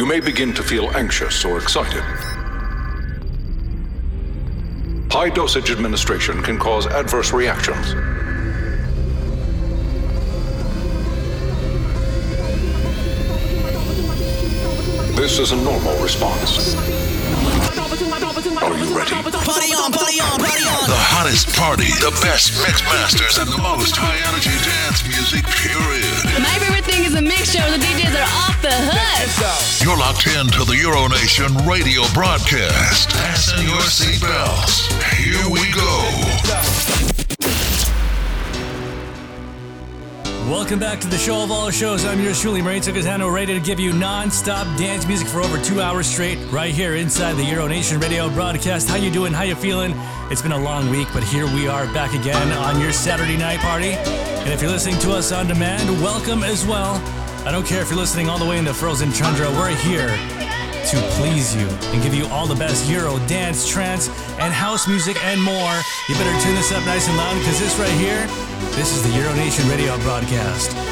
you may begin to feel anxious or excited. High dosage administration can cause adverse reactions. This is a normal response. Are you ready? Party on, party on, party on. The hottest party, the best mix masters, and the most high energy dance music, period. My favorite thing is a mixture where the DJs are off the hook. You're locked in to the Euro Nation radio broadcast. Fasten your seatbelts. Here we go. Welcome back to the show of all shows. I'm yours truly, Maureen Tocatano, ready to give you non-stop dance music for over two hours straight, right here inside the Euro Nation radio broadcast. How you doing? How you feeling? It's been a long week, but here we are back again on your Saturday night party. And if you're listening to us on demand, welcome as well. I don't care if you're listening all the way in the frozen tundra, we're here to please you and give you all the best Euro, dance, trance, and house music and more. You better tune this up nice and loud because this right here, this is the Euro Nation radio broadcast.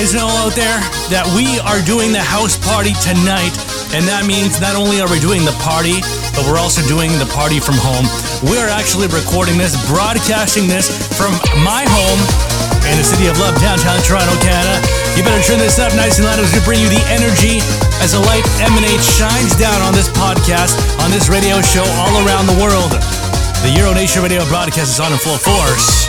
guys know out there that we are doing the house party tonight. And that means not only are we doing the party, but we're also doing the party from home. We are actually recording this, broadcasting this from my home in the city of love, downtown Toronto, Canada. You better turn this up nice and loud as we bring you the energy as the light emanates, shines down on this podcast, on this radio show all around the world. The Euro Nation radio broadcast is on in full force.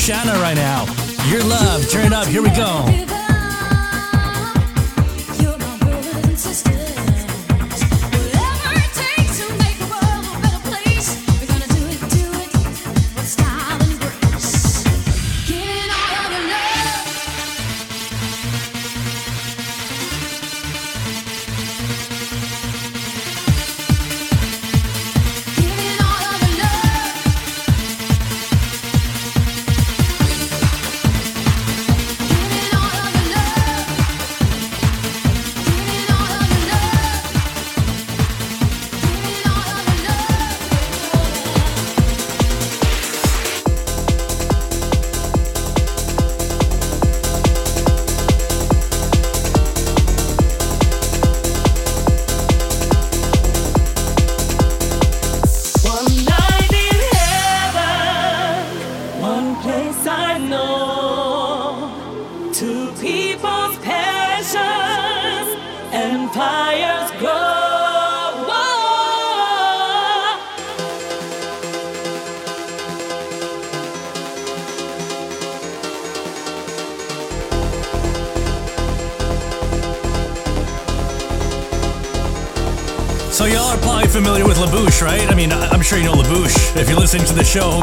Ashana right Right? I mean, I'm sure you know La Bouche. If you're listening to the show,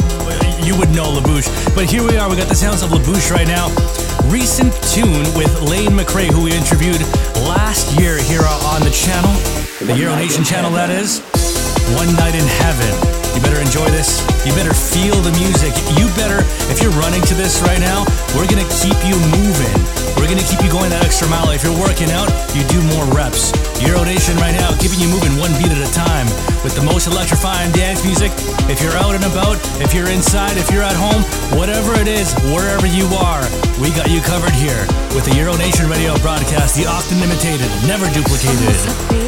you would know La Bouche. But here we are. We got the sounds of La Bouche right now. Recent tune with Lane McCray, who we interviewed last year here on the channel, the Euro Nation channel, that is. One Night in Heaven. You better enjoy this. You better feel the music. You better, if you're running to this right now, we're gonna keep you moving. We're gonna keep you going that extra mile. If you're working out, you do more reps. Euro Nation right now, keeping you moving one beat at a time with the most electrifying dance music. If you're out and about, if you're inside, if you're at home, whatever it is, wherever you are, we got you covered here with the Euro Nation radio broadcast, the often imitated, never duplicated.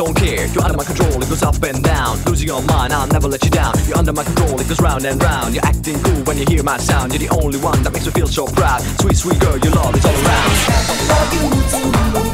Don't care. You're under my control, it goes up and down. Losing your mind, I'll never let you down. You're under my control, it goes round and round. You're acting cool when you hear my sound. You're the only one that makes me feel so proud. Sweet, sweet girl, your love is all around.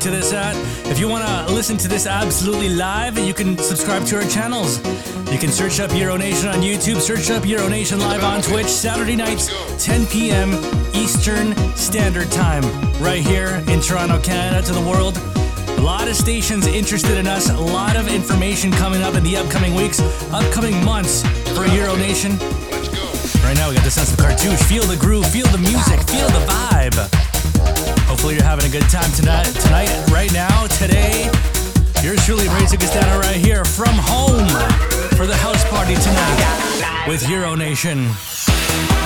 Listening to this at. If you want to listen to this absolutely live, you can subscribe to our channels. You can search up Euro Nation on YouTube, search up Euro Nation live on Twitch, Saturday nights, 10 p.m. Eastern Standard Time, right here in Toronto, Canada, to the world. A lot of stations interested in us, a lot of information coming up in the upcoming weeks, upcoming months for Euro Nation. Right now, we got the sense of Cartouche. Feel the groove, feel the music, feel the vibe. Hopefully, you're having a good time tonight. Tonight, right now, today. Yours truly, Mauricio Castano, right here from home for the house party tonight with Euronation. One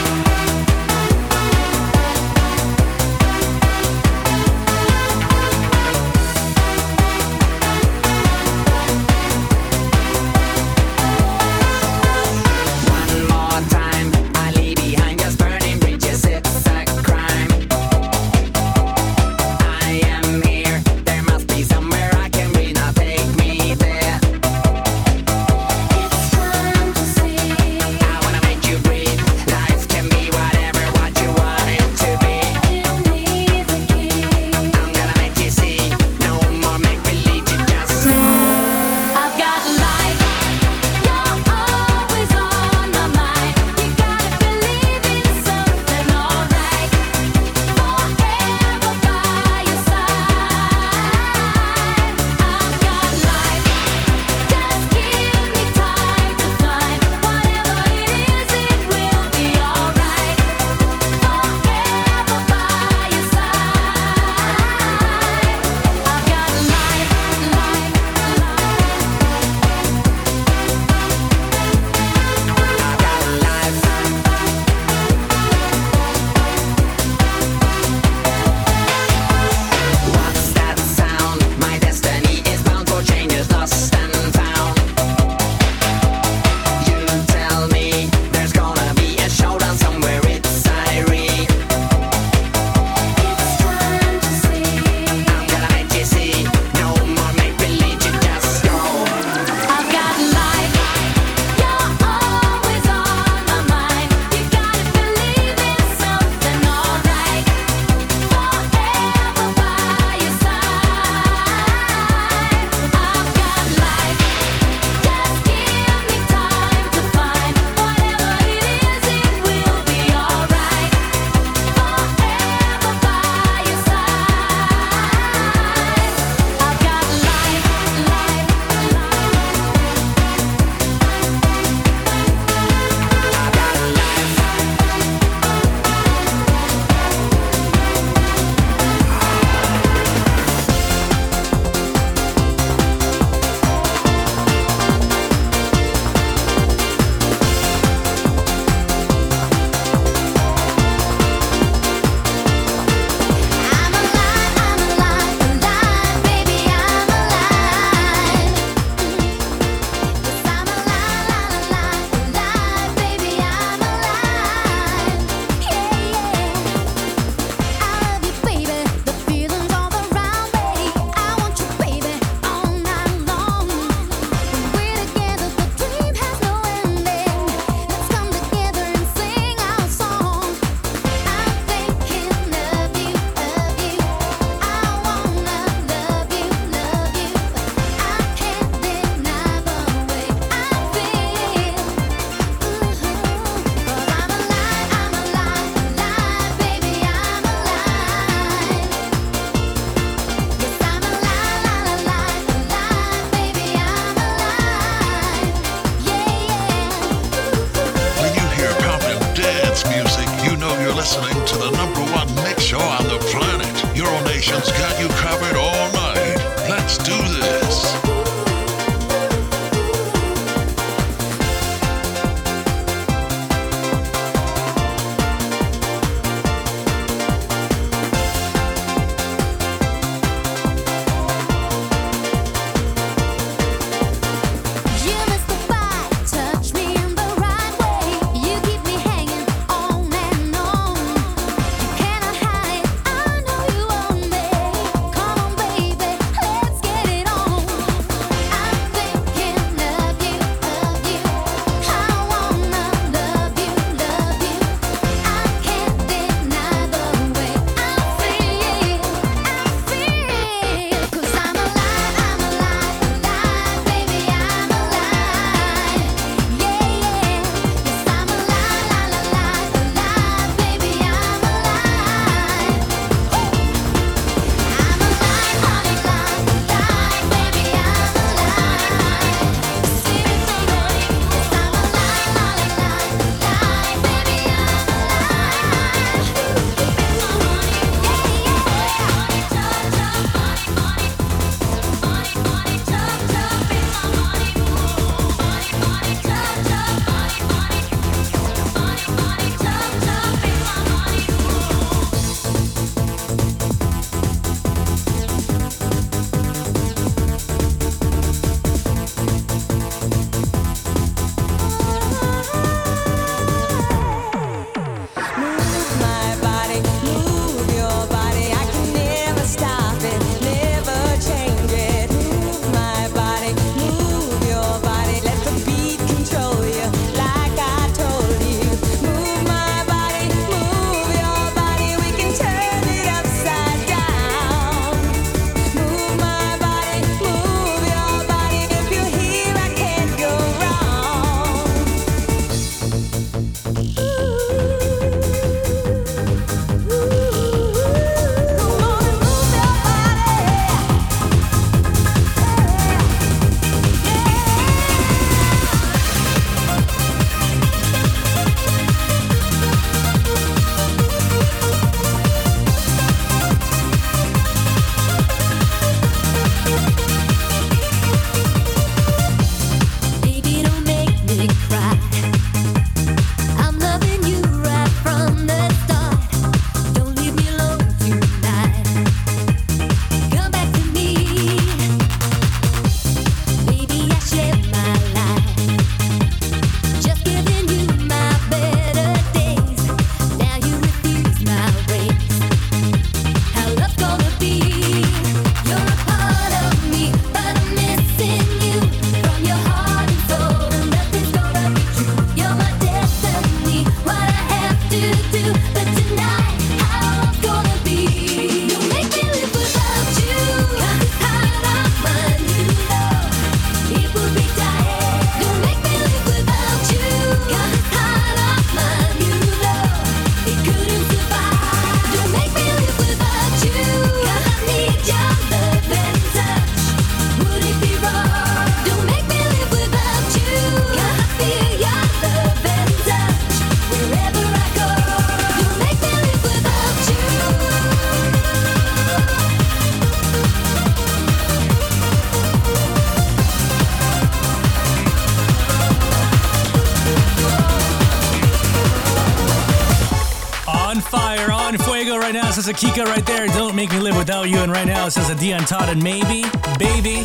right now says Akika right there. Don't make me live without you. And right now it says a Dion Todd and maybe, baby.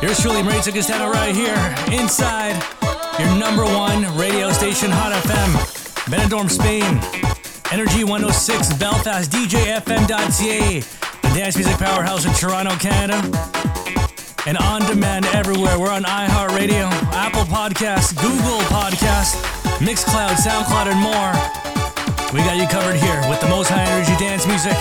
Here's truly, Mauricio Castano, right here inside your number one radio station, Hot FM, Benidorm, Spain. Energy 106, Belfast, DJFM.ca, the dance music powerhouse in Toronto, Canada. And on demand everywhere. We're on iHeartRadio, Apple Podcasts, Google Podcasts, Mixcloud, SoundCloud, and more. We got you covered here with the most high energy dance music.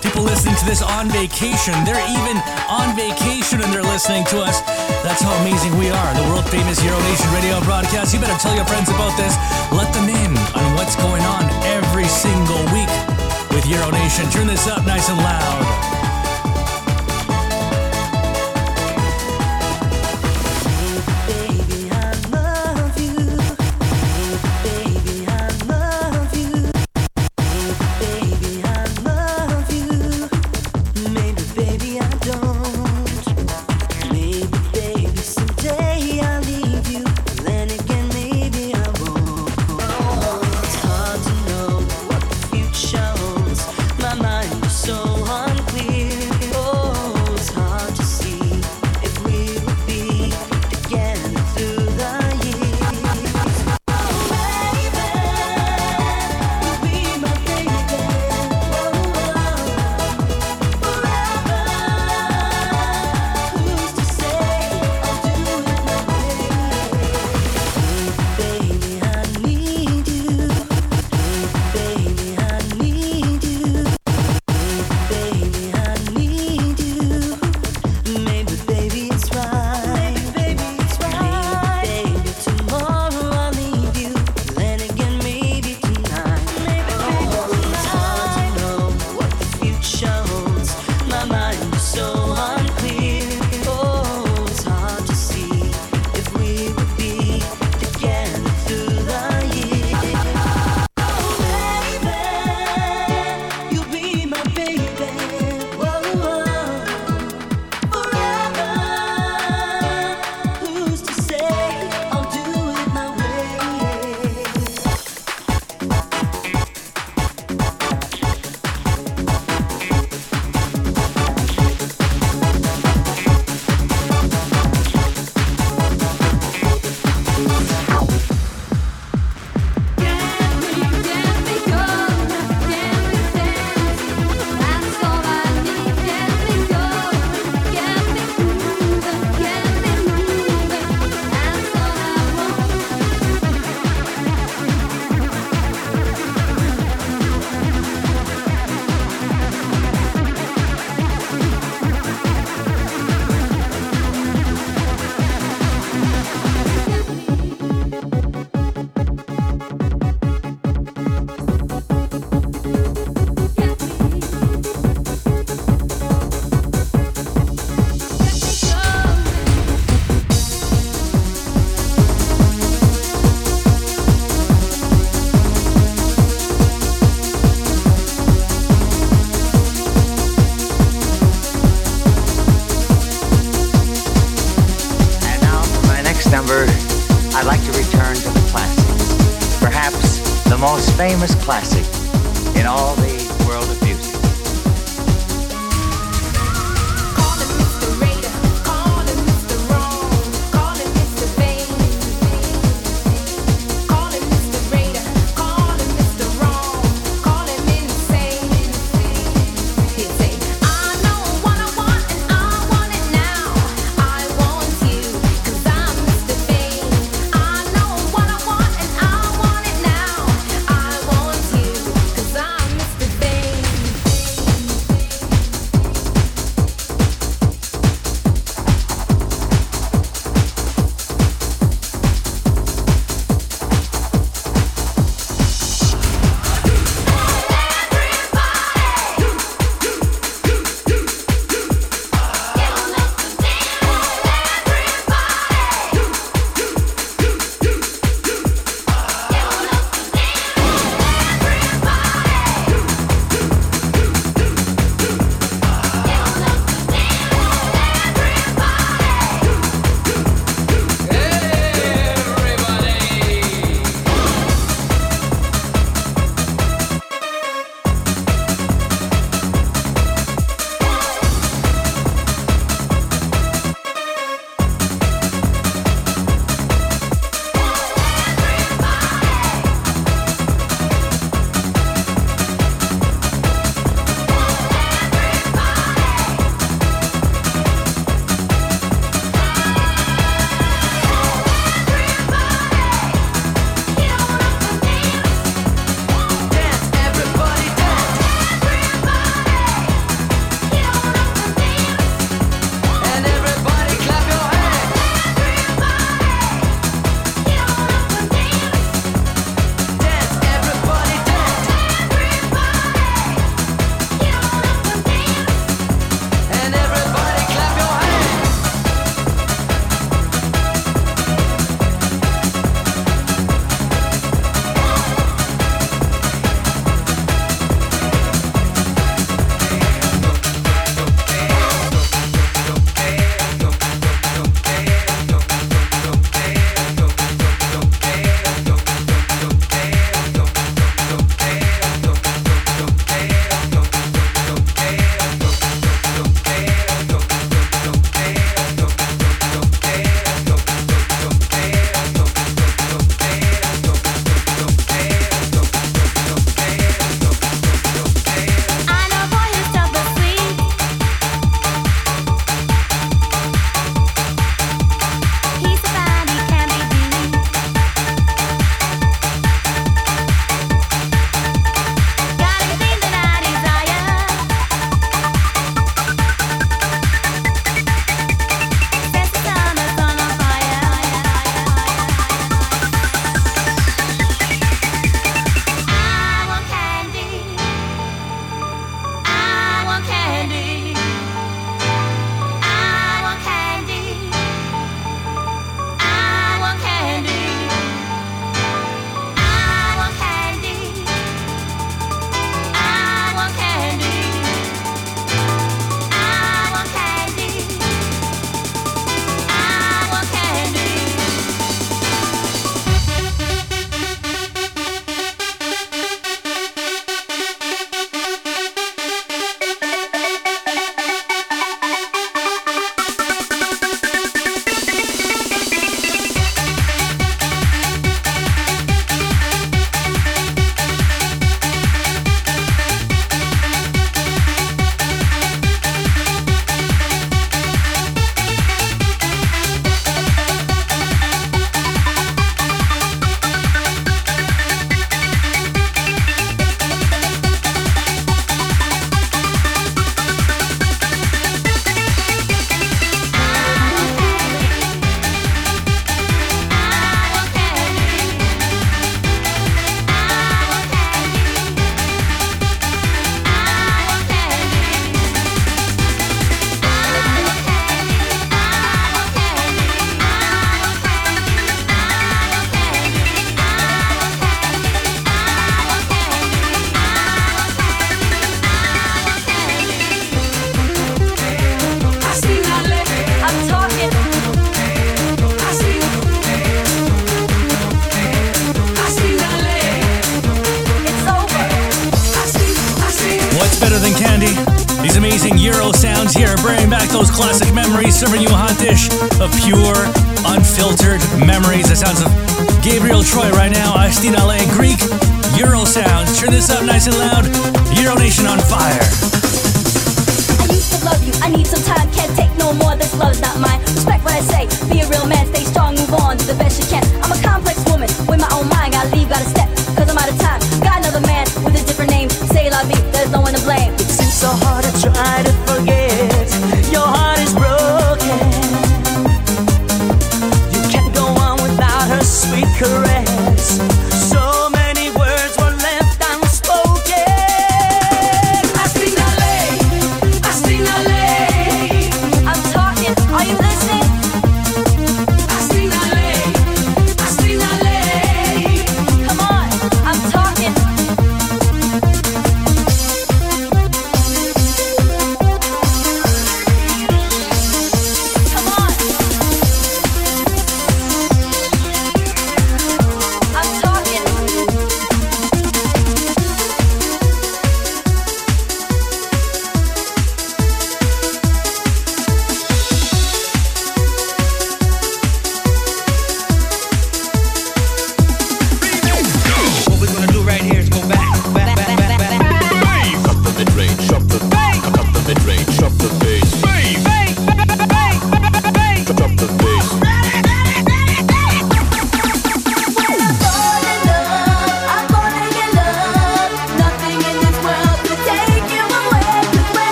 People listening to this on vacation, they're even on vacation and they're listening to us. That's how amazing we are. The world famous Euro Nation radio broadcast. You better tell your friends about this. Let them in on what's going on every single week with Euro Nation. Turn this up nice and loud. Most famous classic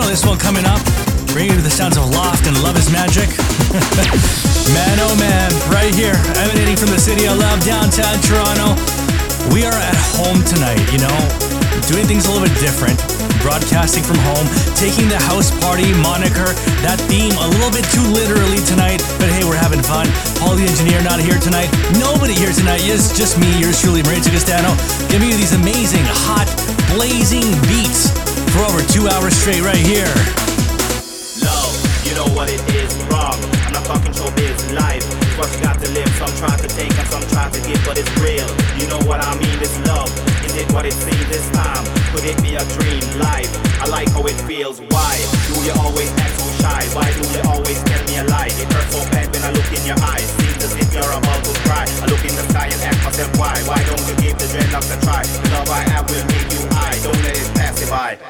know this one coming up. bringing you the sounds of Loft and Love is Magic. man, oh man, right here, emanating from the city of love, downtown Toronto. We are at home tonight, you know, doing things a little bit different. Broadcasting from home, taking the house party moniker, that theme a little bit too literally tonight, but hey, we're having fun. Paul the engineer not here tonight. Nobody here tonight. It's just me, yours truly, Mauricio Castano, giving you these amazing, hot, blazing beats for over two hours straight right here. Low, you know what it is, wrong. I'm not life. You got to live. Some try to take and some try to give, but it's real. You know what I mean, it's love. Is it what it seems this time? Could it be a dream life? I like how it feels. Why do you always act so shy? Why do you always tell me a lie? It hurts so bad when I look in your eyes. Seems as if you're about to cry. I look in the sky and ask myself why. Why don't you give the dreadlocks a try? The love I have will make you high. Don't let it pass you by.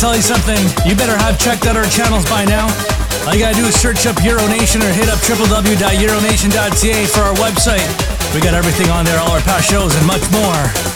tell you something, you better have checked out our channels by now. All you gotta do is search up Euro Nation or hit up www.euronation.ca for our website. We got everything on there, all our past shows and much more.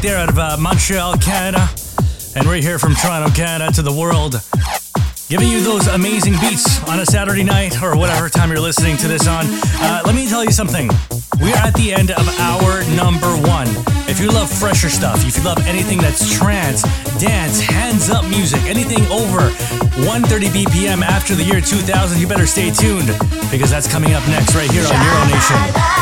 Right there out of uh, Montreal, Canada. And we're here from Toronto, Canada to the world. Giving you those amazing beats on a Saturday night or whatever time you're listening to this on. Uh, let me tell you something. We are at the end of hour number one. If you love fresher stuff, if you love anything that's trance, dance, hands up music, anything over 130 BPM after the year 2000, you better stay tuned because that's coming up next right here on Euro Nation.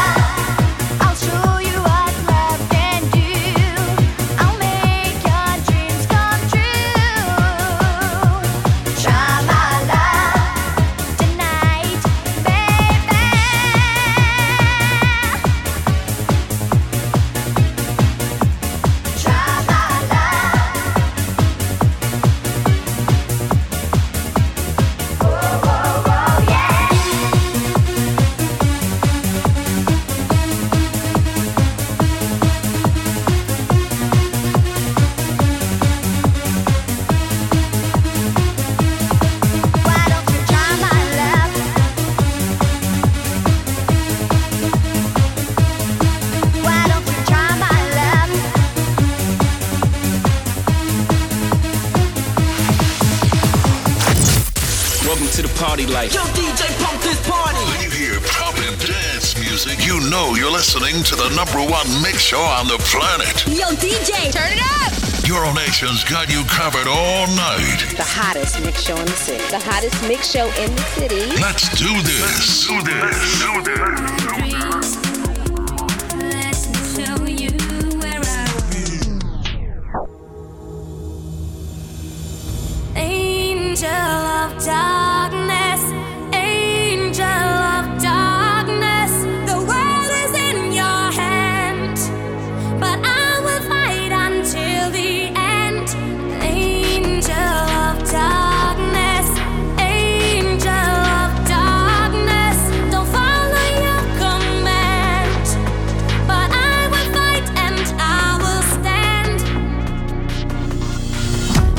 The number one mix show on the planet. Yo, DJ, turn it up. Euro Nation's got you covered all night. The hottest mix show in the city. The hottest mix show in the city. Let's do this. Do this. Do this. Angel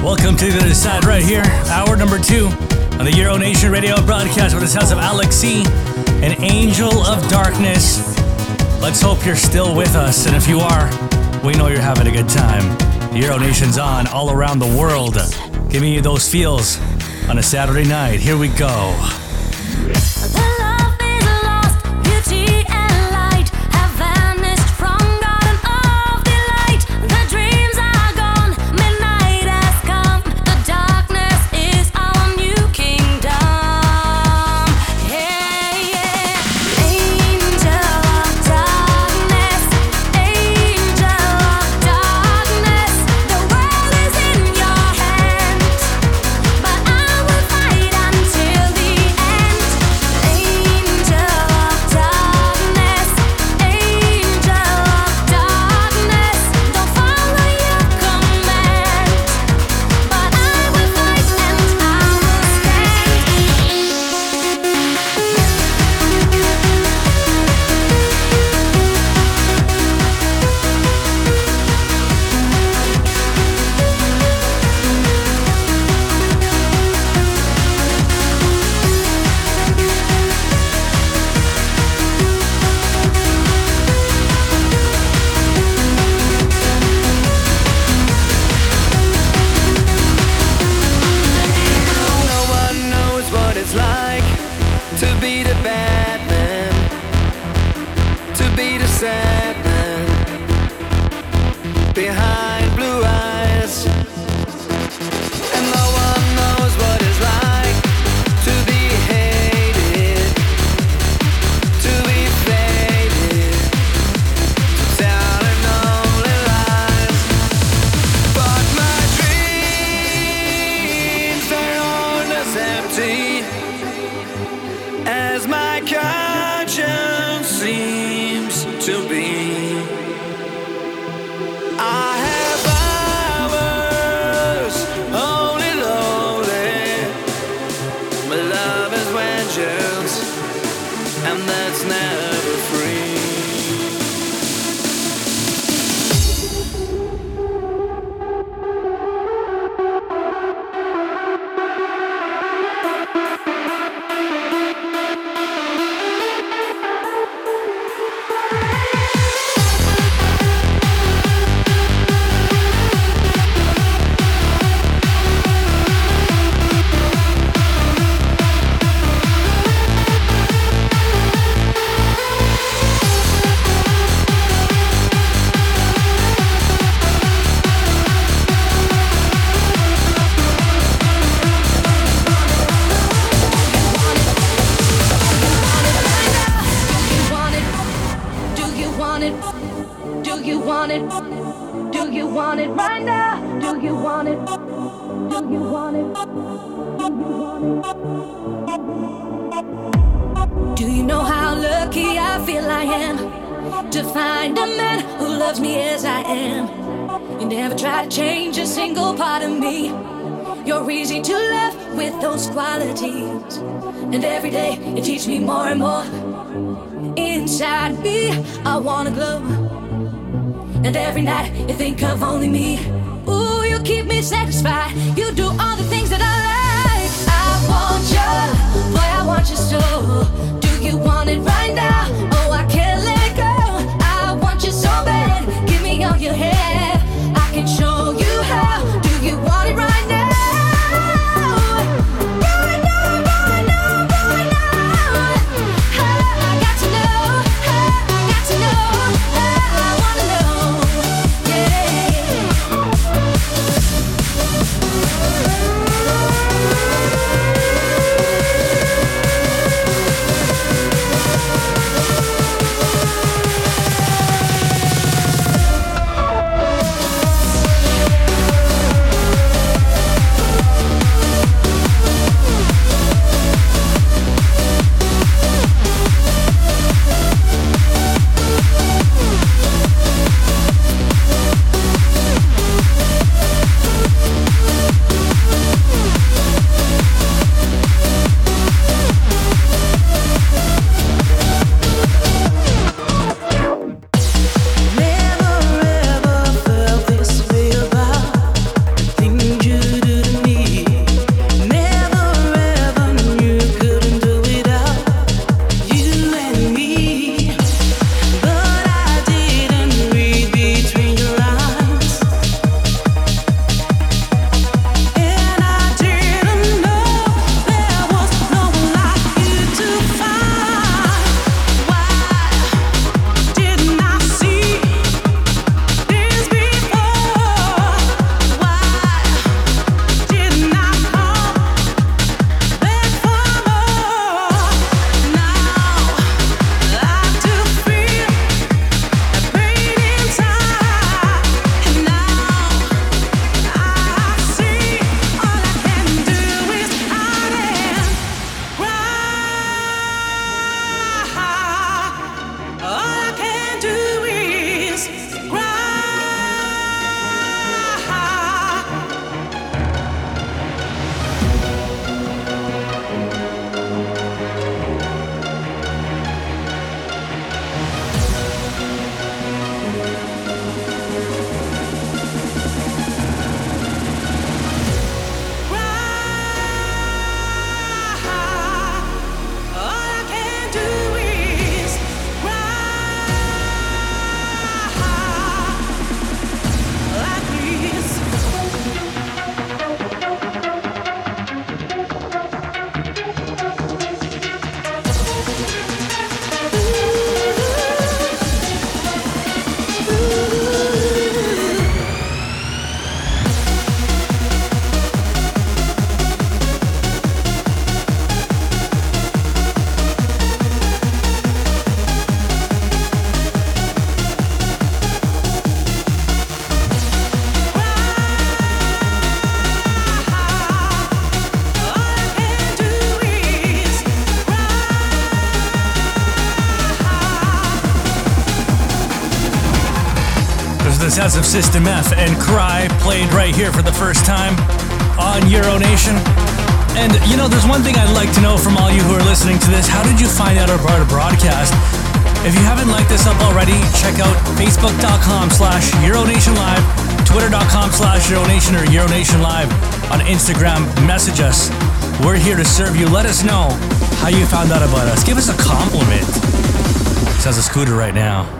Welcome to the other side right here, hour number two on the Euro Nation radio broadcast with the sounds of Alex C, an angel of darkness. Let's hope you're still with us, and if you are, we know you're having a good time. Euro Nation's on all around the world, giving you those feels on a Saturday night. Here we go. System F and Cry played right here for the first time on Euro Nation. And you know, there's one thing I'd like to know from all you who are listening to this. How did you find out about a broadcast? If you haven't liked this up already, check out facebook.com slash Euronation Live, twitter.com slash Euronation or Euronation Live on Instagram. Message us. We're here to serve you. Let us know how you found out about us. Give us a compliment. Sounds a scooter right now.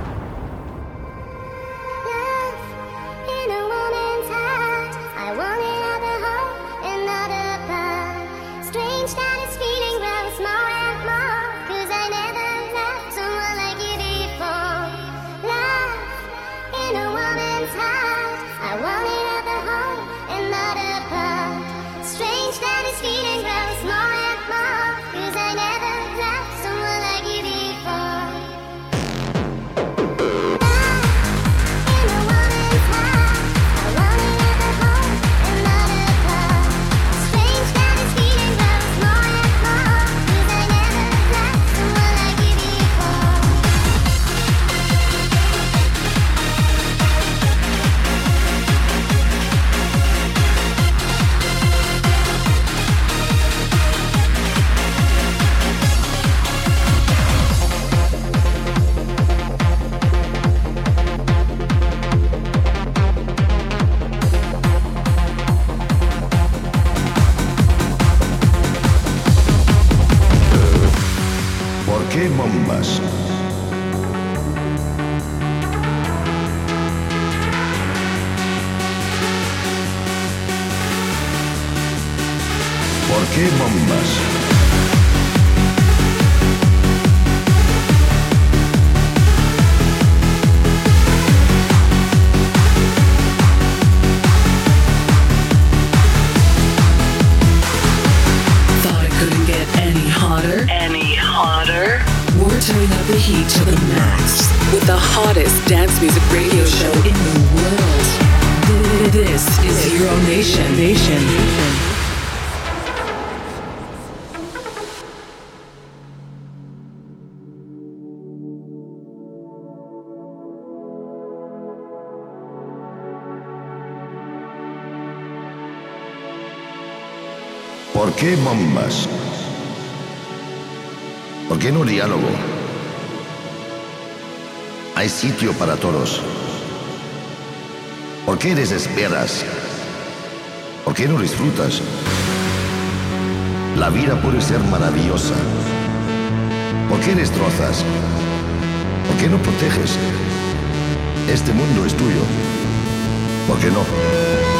sitio para todos. ¿Por qué desesperas? ¿Por qué no disfrutas? La vida puede ser maravillosa. ¿Por qué destrozas? ¿Por qué no proteges? Este mundo es tuyo. ¿Por qué no?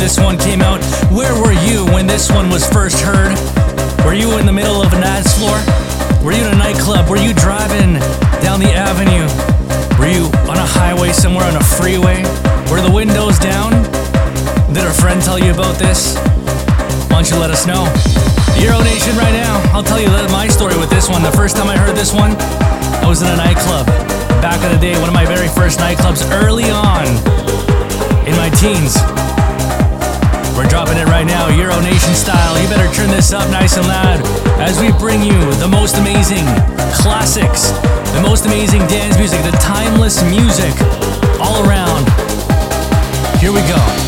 This one came out? Where were you when this one was first heard? Were you in the middle of a dance floor? Were you in a nightclub? Were you driving down the avenue? Were you on a highway somewhere on a freeway? Were the windows down? Did a friend tell you about this? Why don't you let us know? Euro Nation right now. I'll tell you my story with this one. The first time I heard this one, I was in a nightclub. Back in the day, one of my very first nightclubs early on in my teens. We're dropping it right now, Euro Nation style. You better turn this up nice and loud as we bring you the most amazing classics, the most amazing dance music, the timeless music all around. Here we go.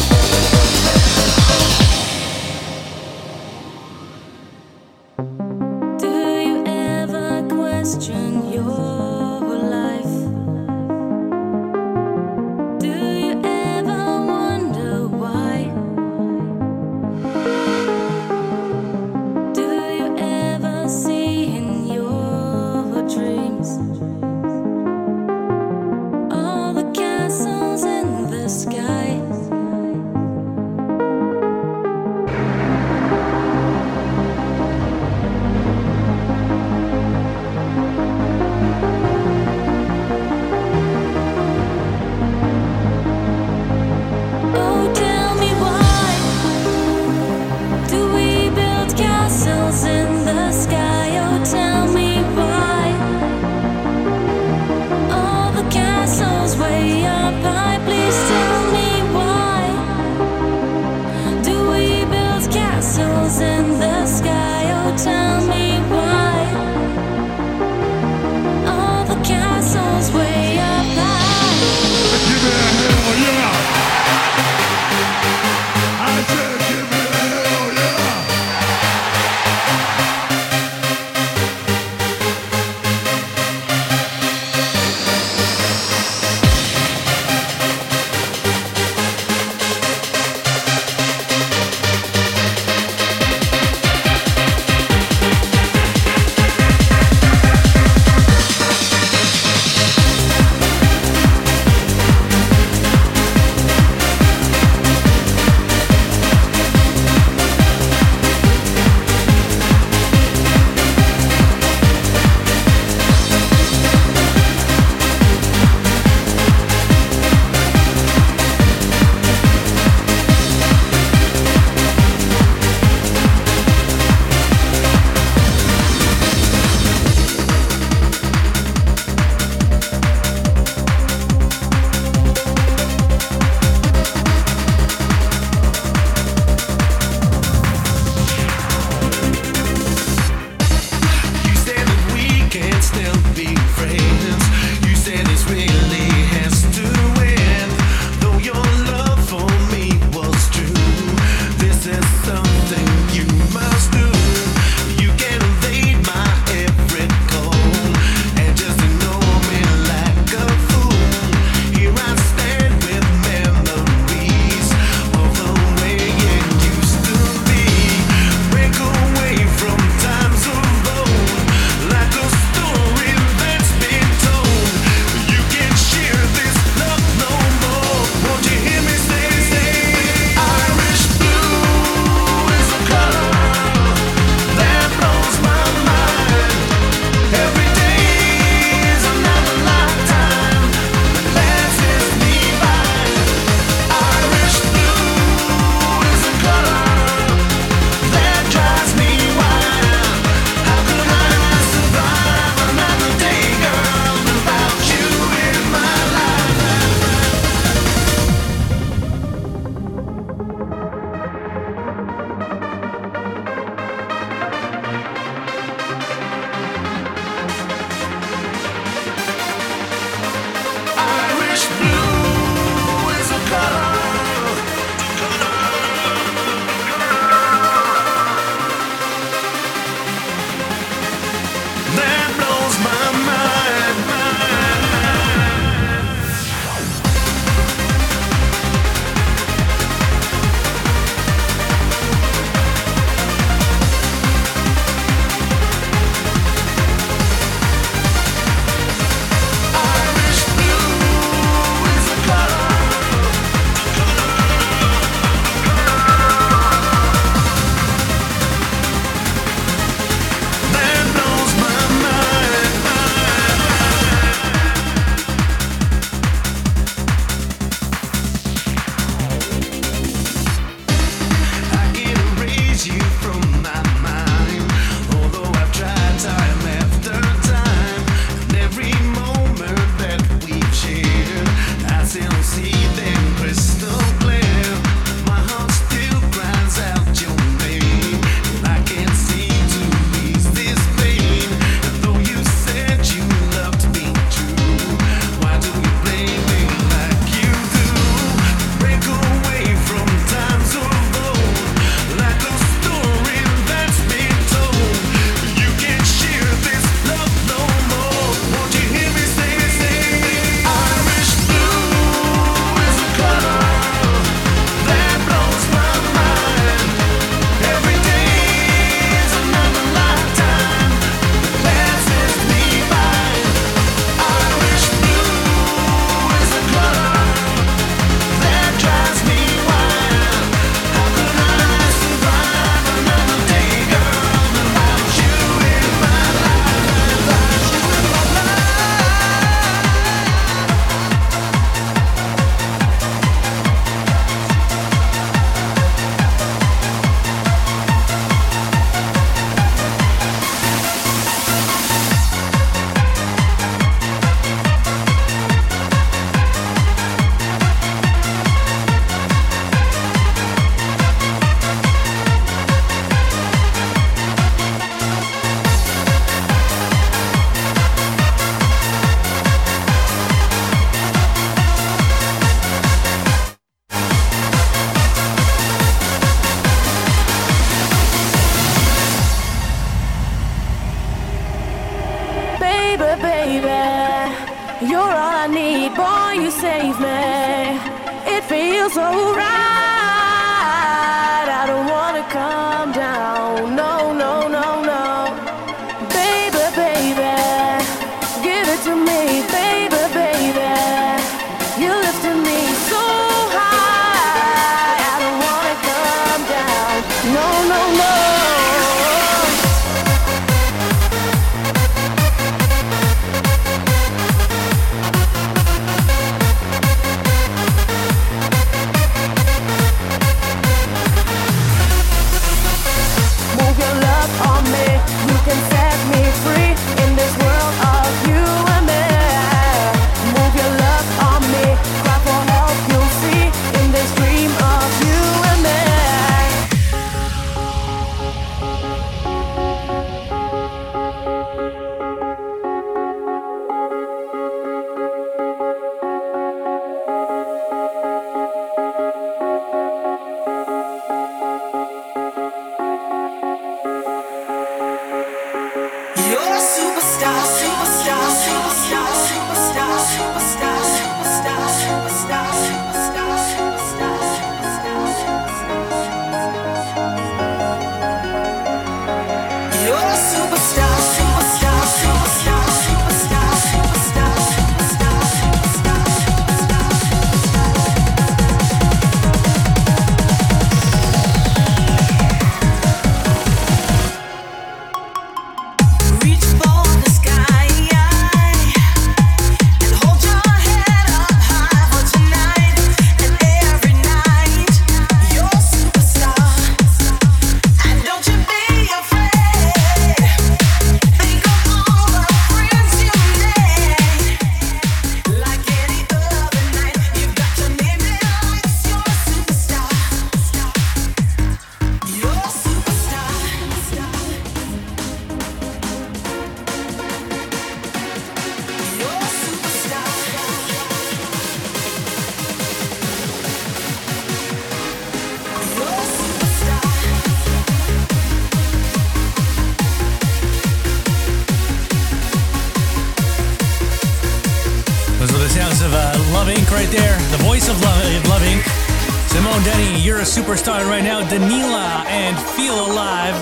Danila and Feel Alive.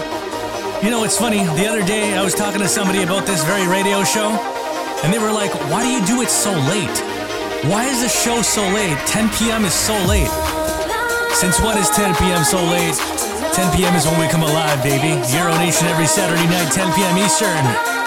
You know, it's funny. The other day I was talking to somebody about this very radio show, and they were like, Why do you do it so late? Why is the show so late? 10 p.m. is so late. Since when is 10 p.m. so late? 10 p.m. is when we come alive, baby. Euro Nation every Saturday night, 10 p.m. Eastern.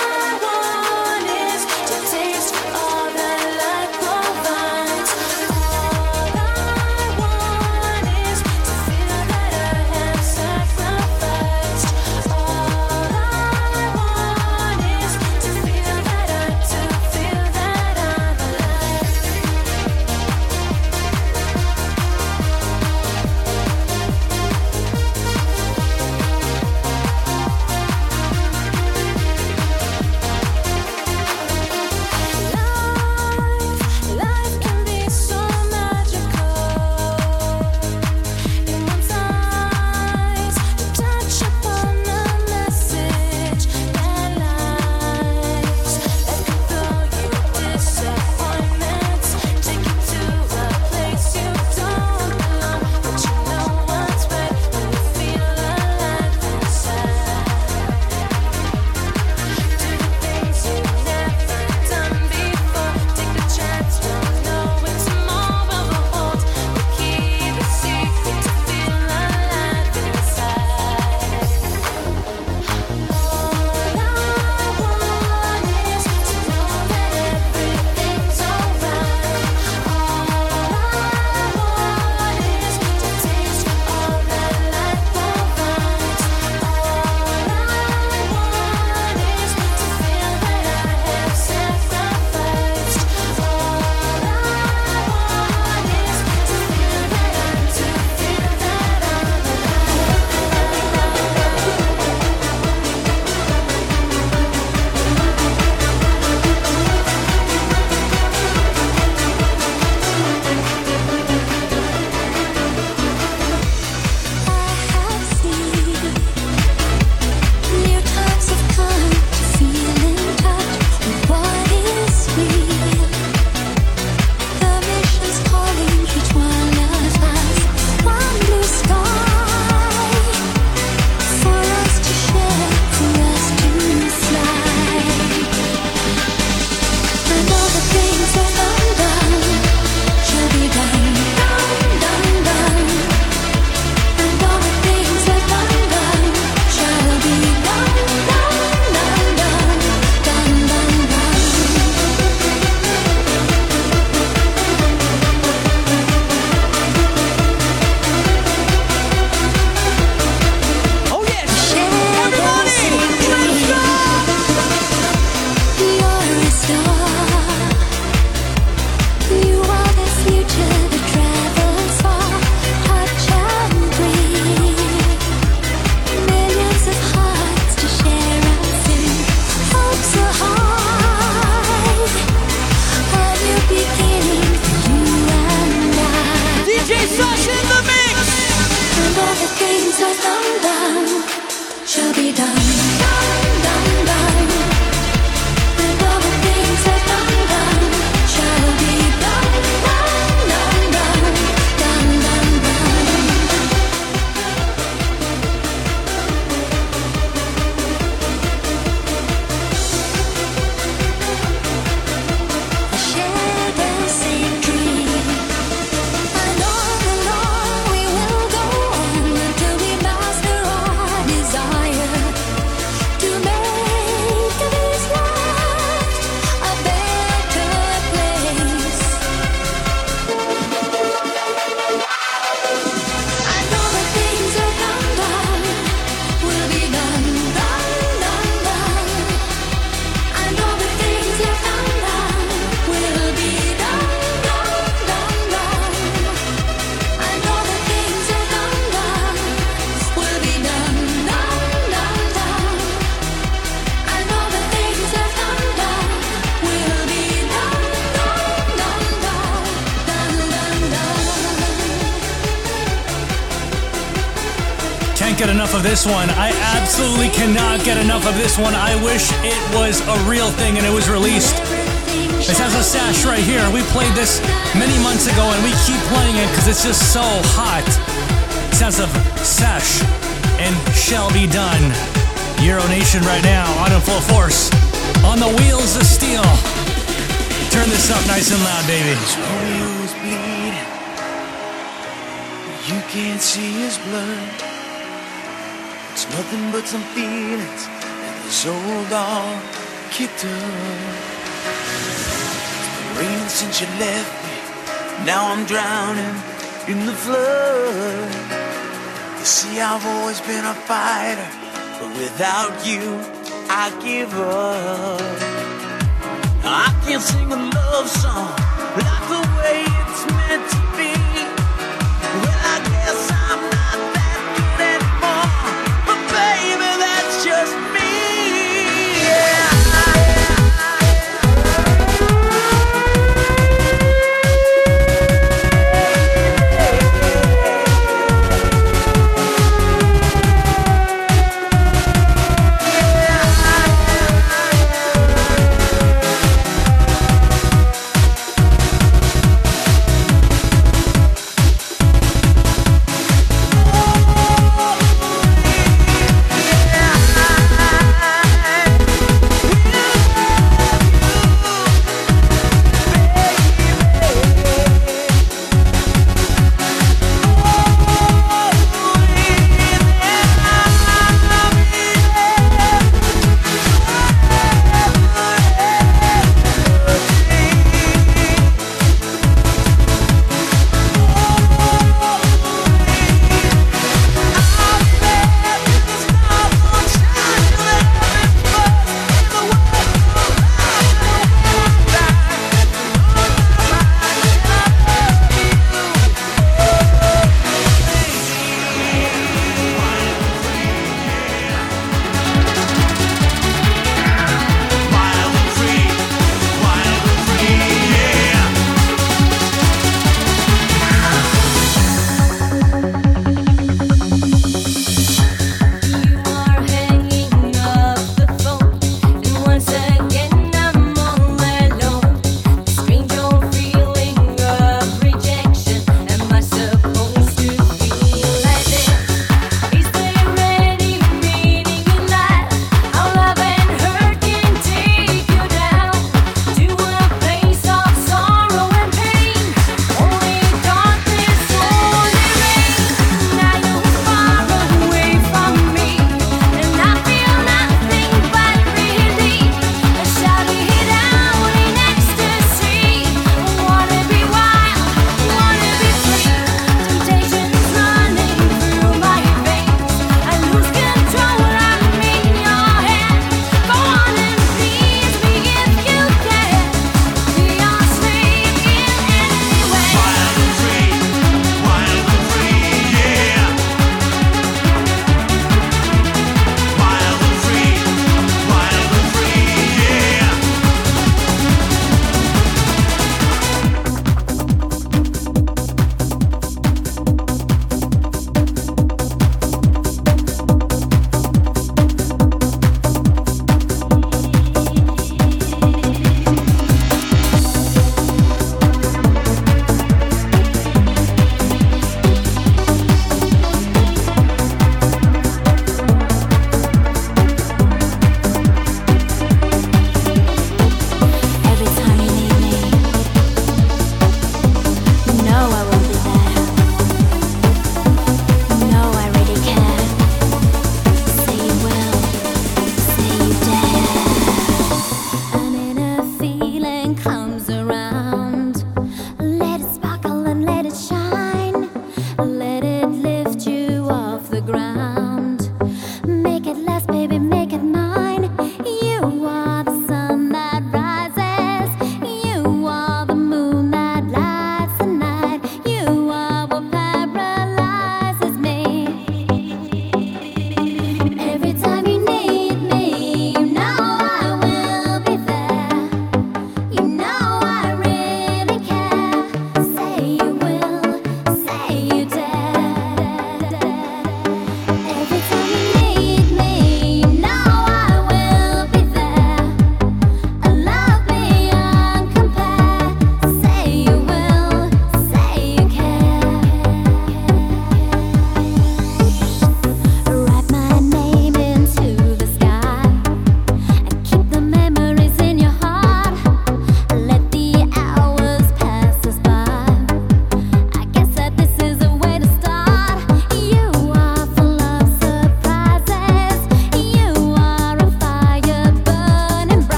One. I absolutely cannot get enough of this one. I wish it was a real thing and it was released. This has a Sash right here. We played this many months ago and we keep playing it because it's just so hot. Sounds of Sash and shall be done. Euro Nation right now on in full force. On the wheels of steel. Turn this up nice and loud, baby. You can't see his blood. Nothing but some feelings and this old dog kicked up. Raining since you left me. Now I'm drowning in the flood. You see, I've always been a fighter, but without you, I give up. I can't sing a love song like the way it's meant to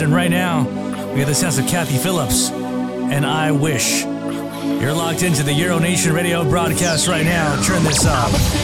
And right now, we have the sounds of Kathy Phillips and I Wish. You're locked into the Euro Nation radio broadcast right now. Turn this up.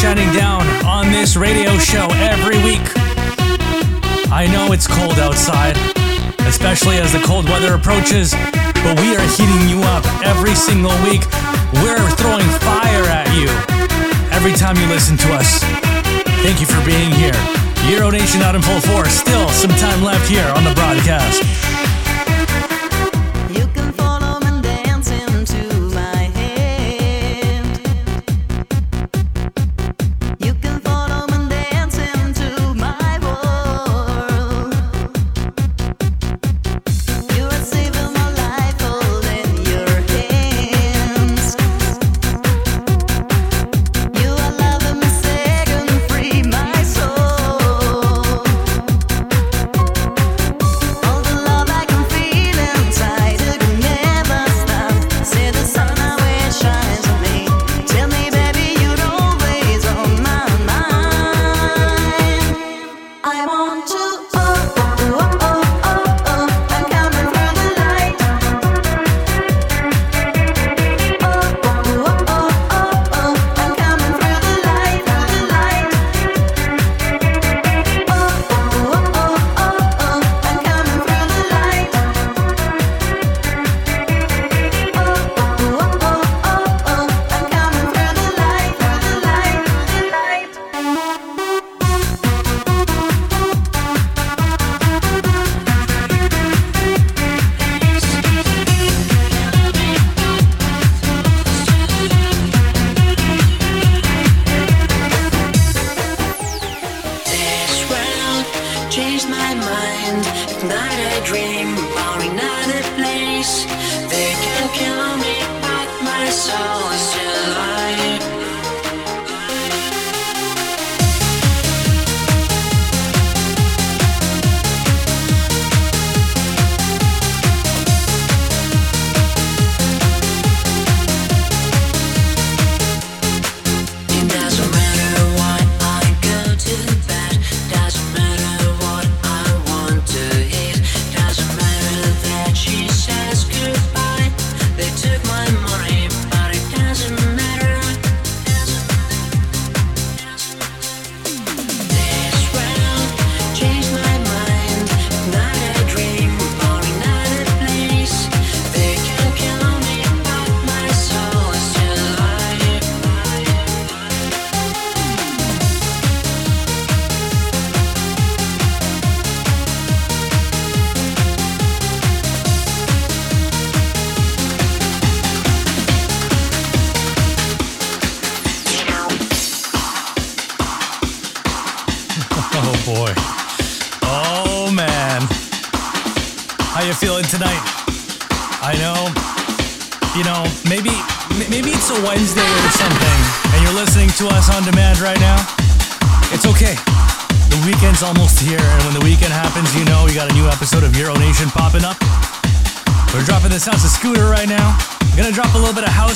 shining down on this radio show every week. I know it's cold outside, especially as the cold weather approaches, but we are heating you up every single week. We're throwing fire at you every time you listen to us. Thank you for being here. Euro Nation out in full force. Still some time left here on the broadcast.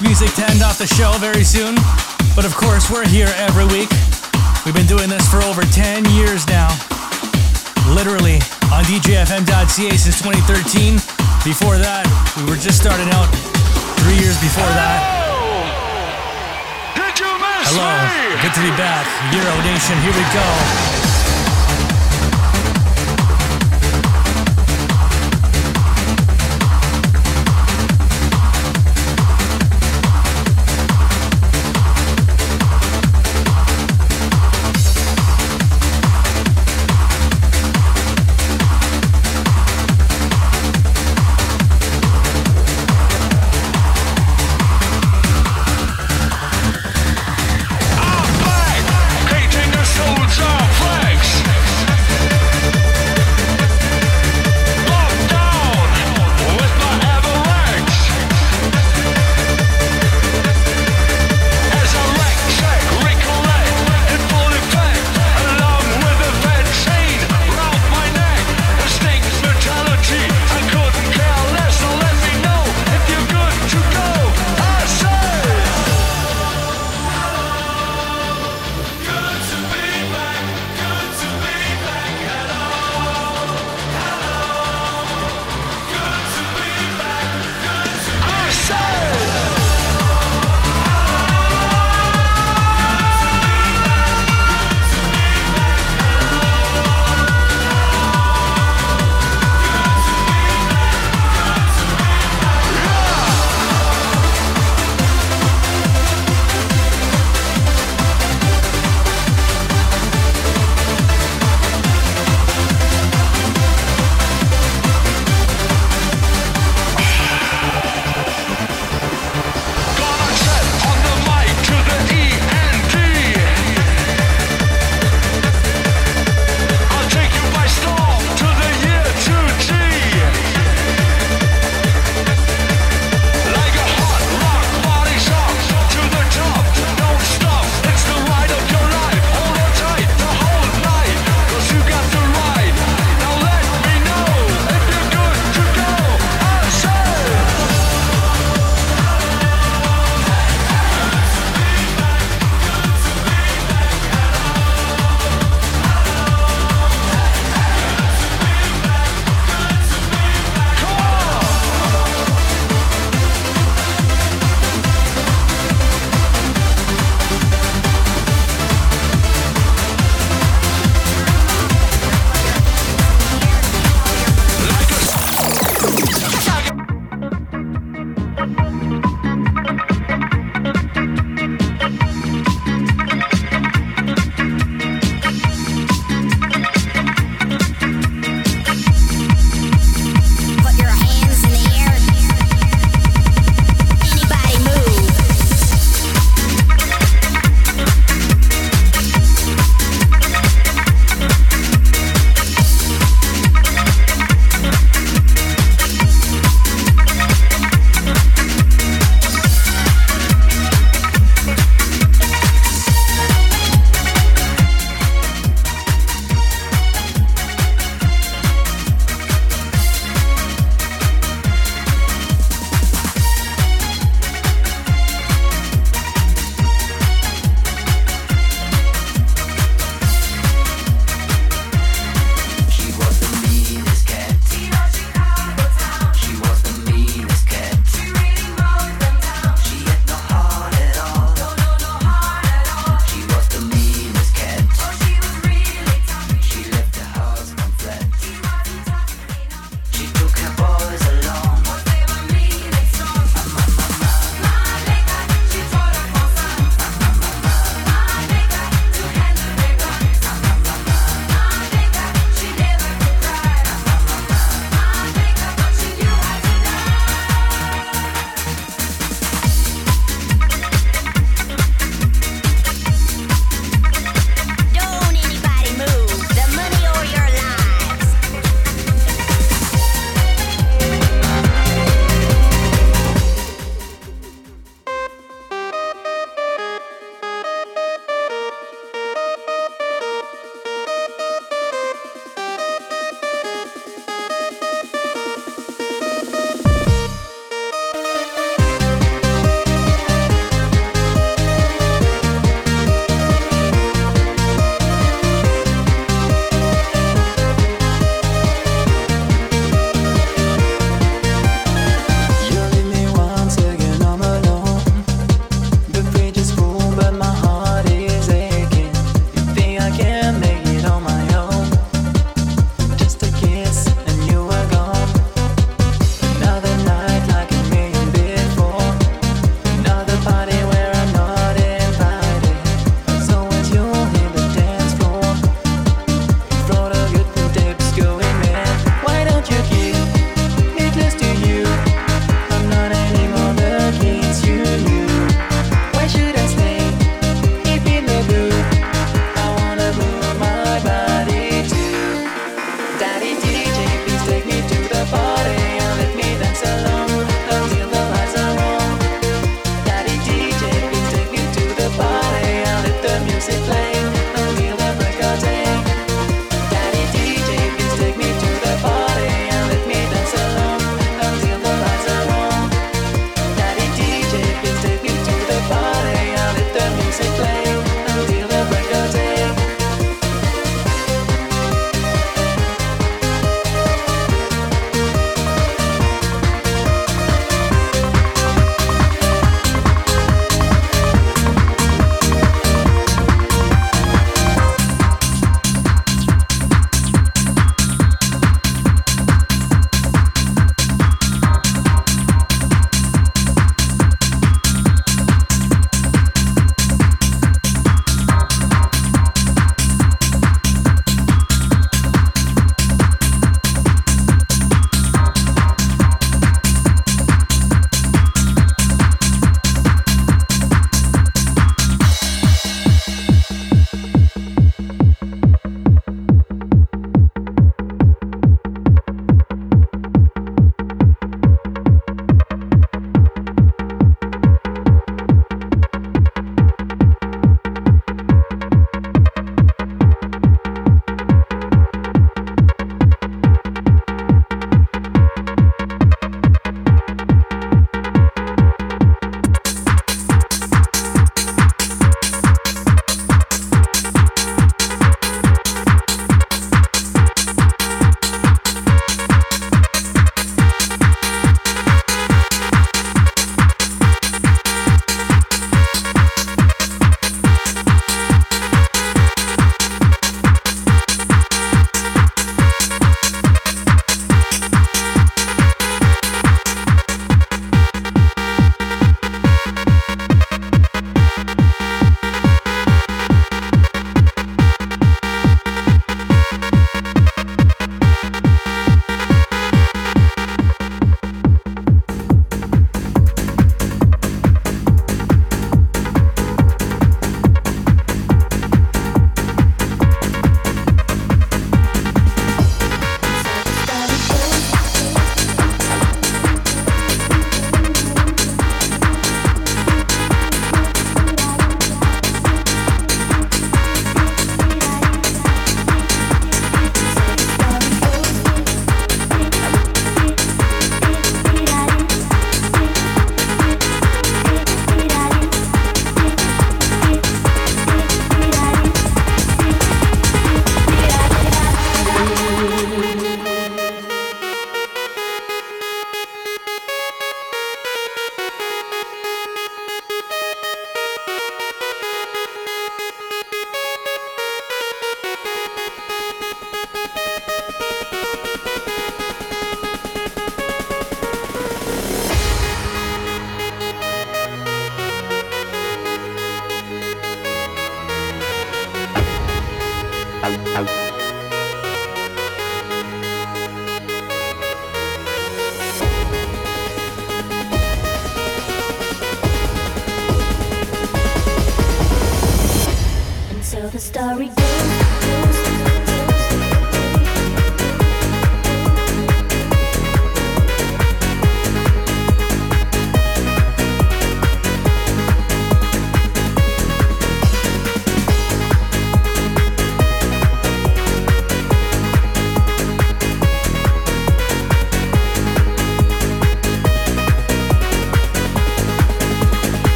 music to end off the show very soon. But of course, we're here every week. We've been doing this for over 10 years now. Literally on DJFM.ca since 2013. Before that, we were just starting out three years before that. Hello, good to be back. Euro Nation, here we go.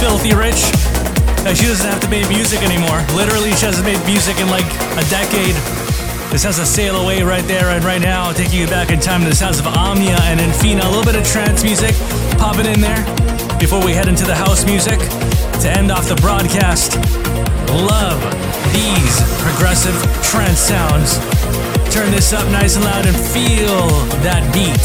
Filthy rich, that she doesn't have to make music anymore. Literally, she hasn't made music in like a decade. This has a sail away right there and right now, taking you back in time to the sounds of Amia and Infina. A little bit of trance music, pop it in there before we head into the house music to end off the broadcast. Love these progressive trance sounds. Turn this up nice and loud and feel that beat.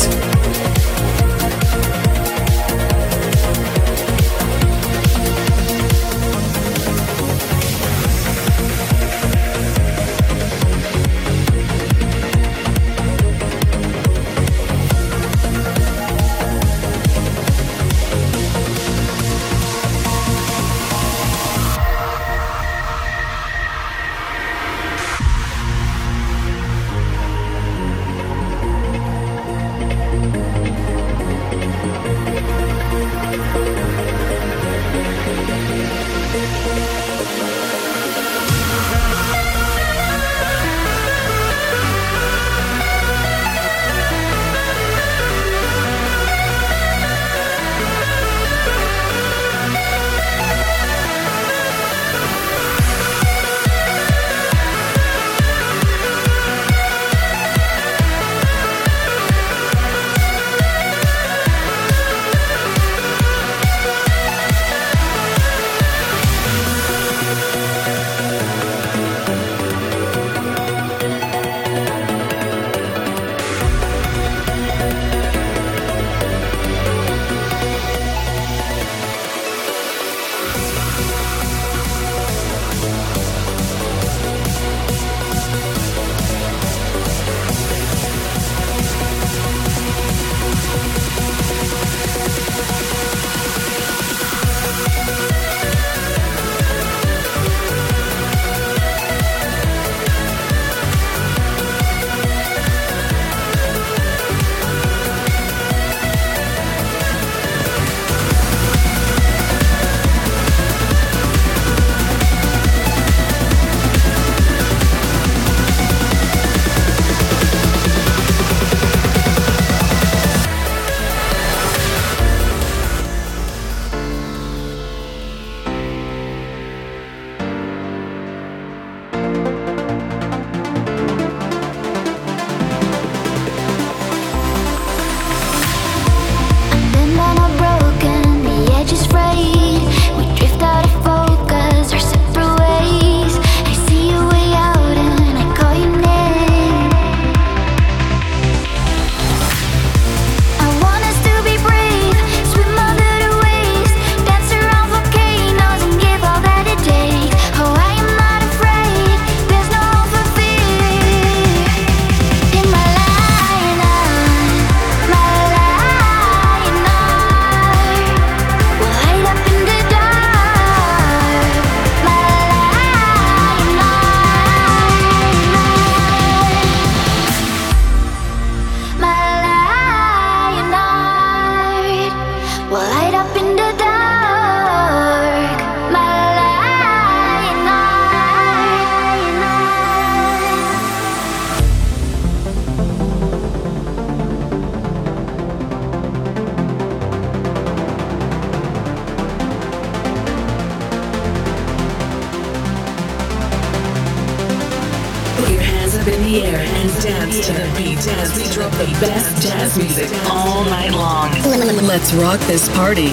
Rock this party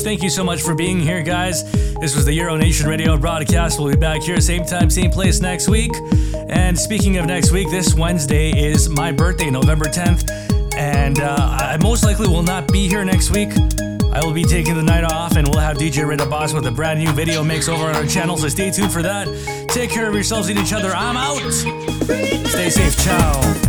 Thank you so much for being here, guys. This was the Euro Nation Radio broadcast. We'll be back here, same time, same place next week. And speaking of next week, this Wednesday is my birthday, November 10th. And uh, I most likely will not be here next week. I will be taking the night off, and we'll have DJ Rita Boss with a brand new video mix over on our channel. So stay tuned for that. Take care of yourselves and each other. I'm out. Stay safe. Ciao.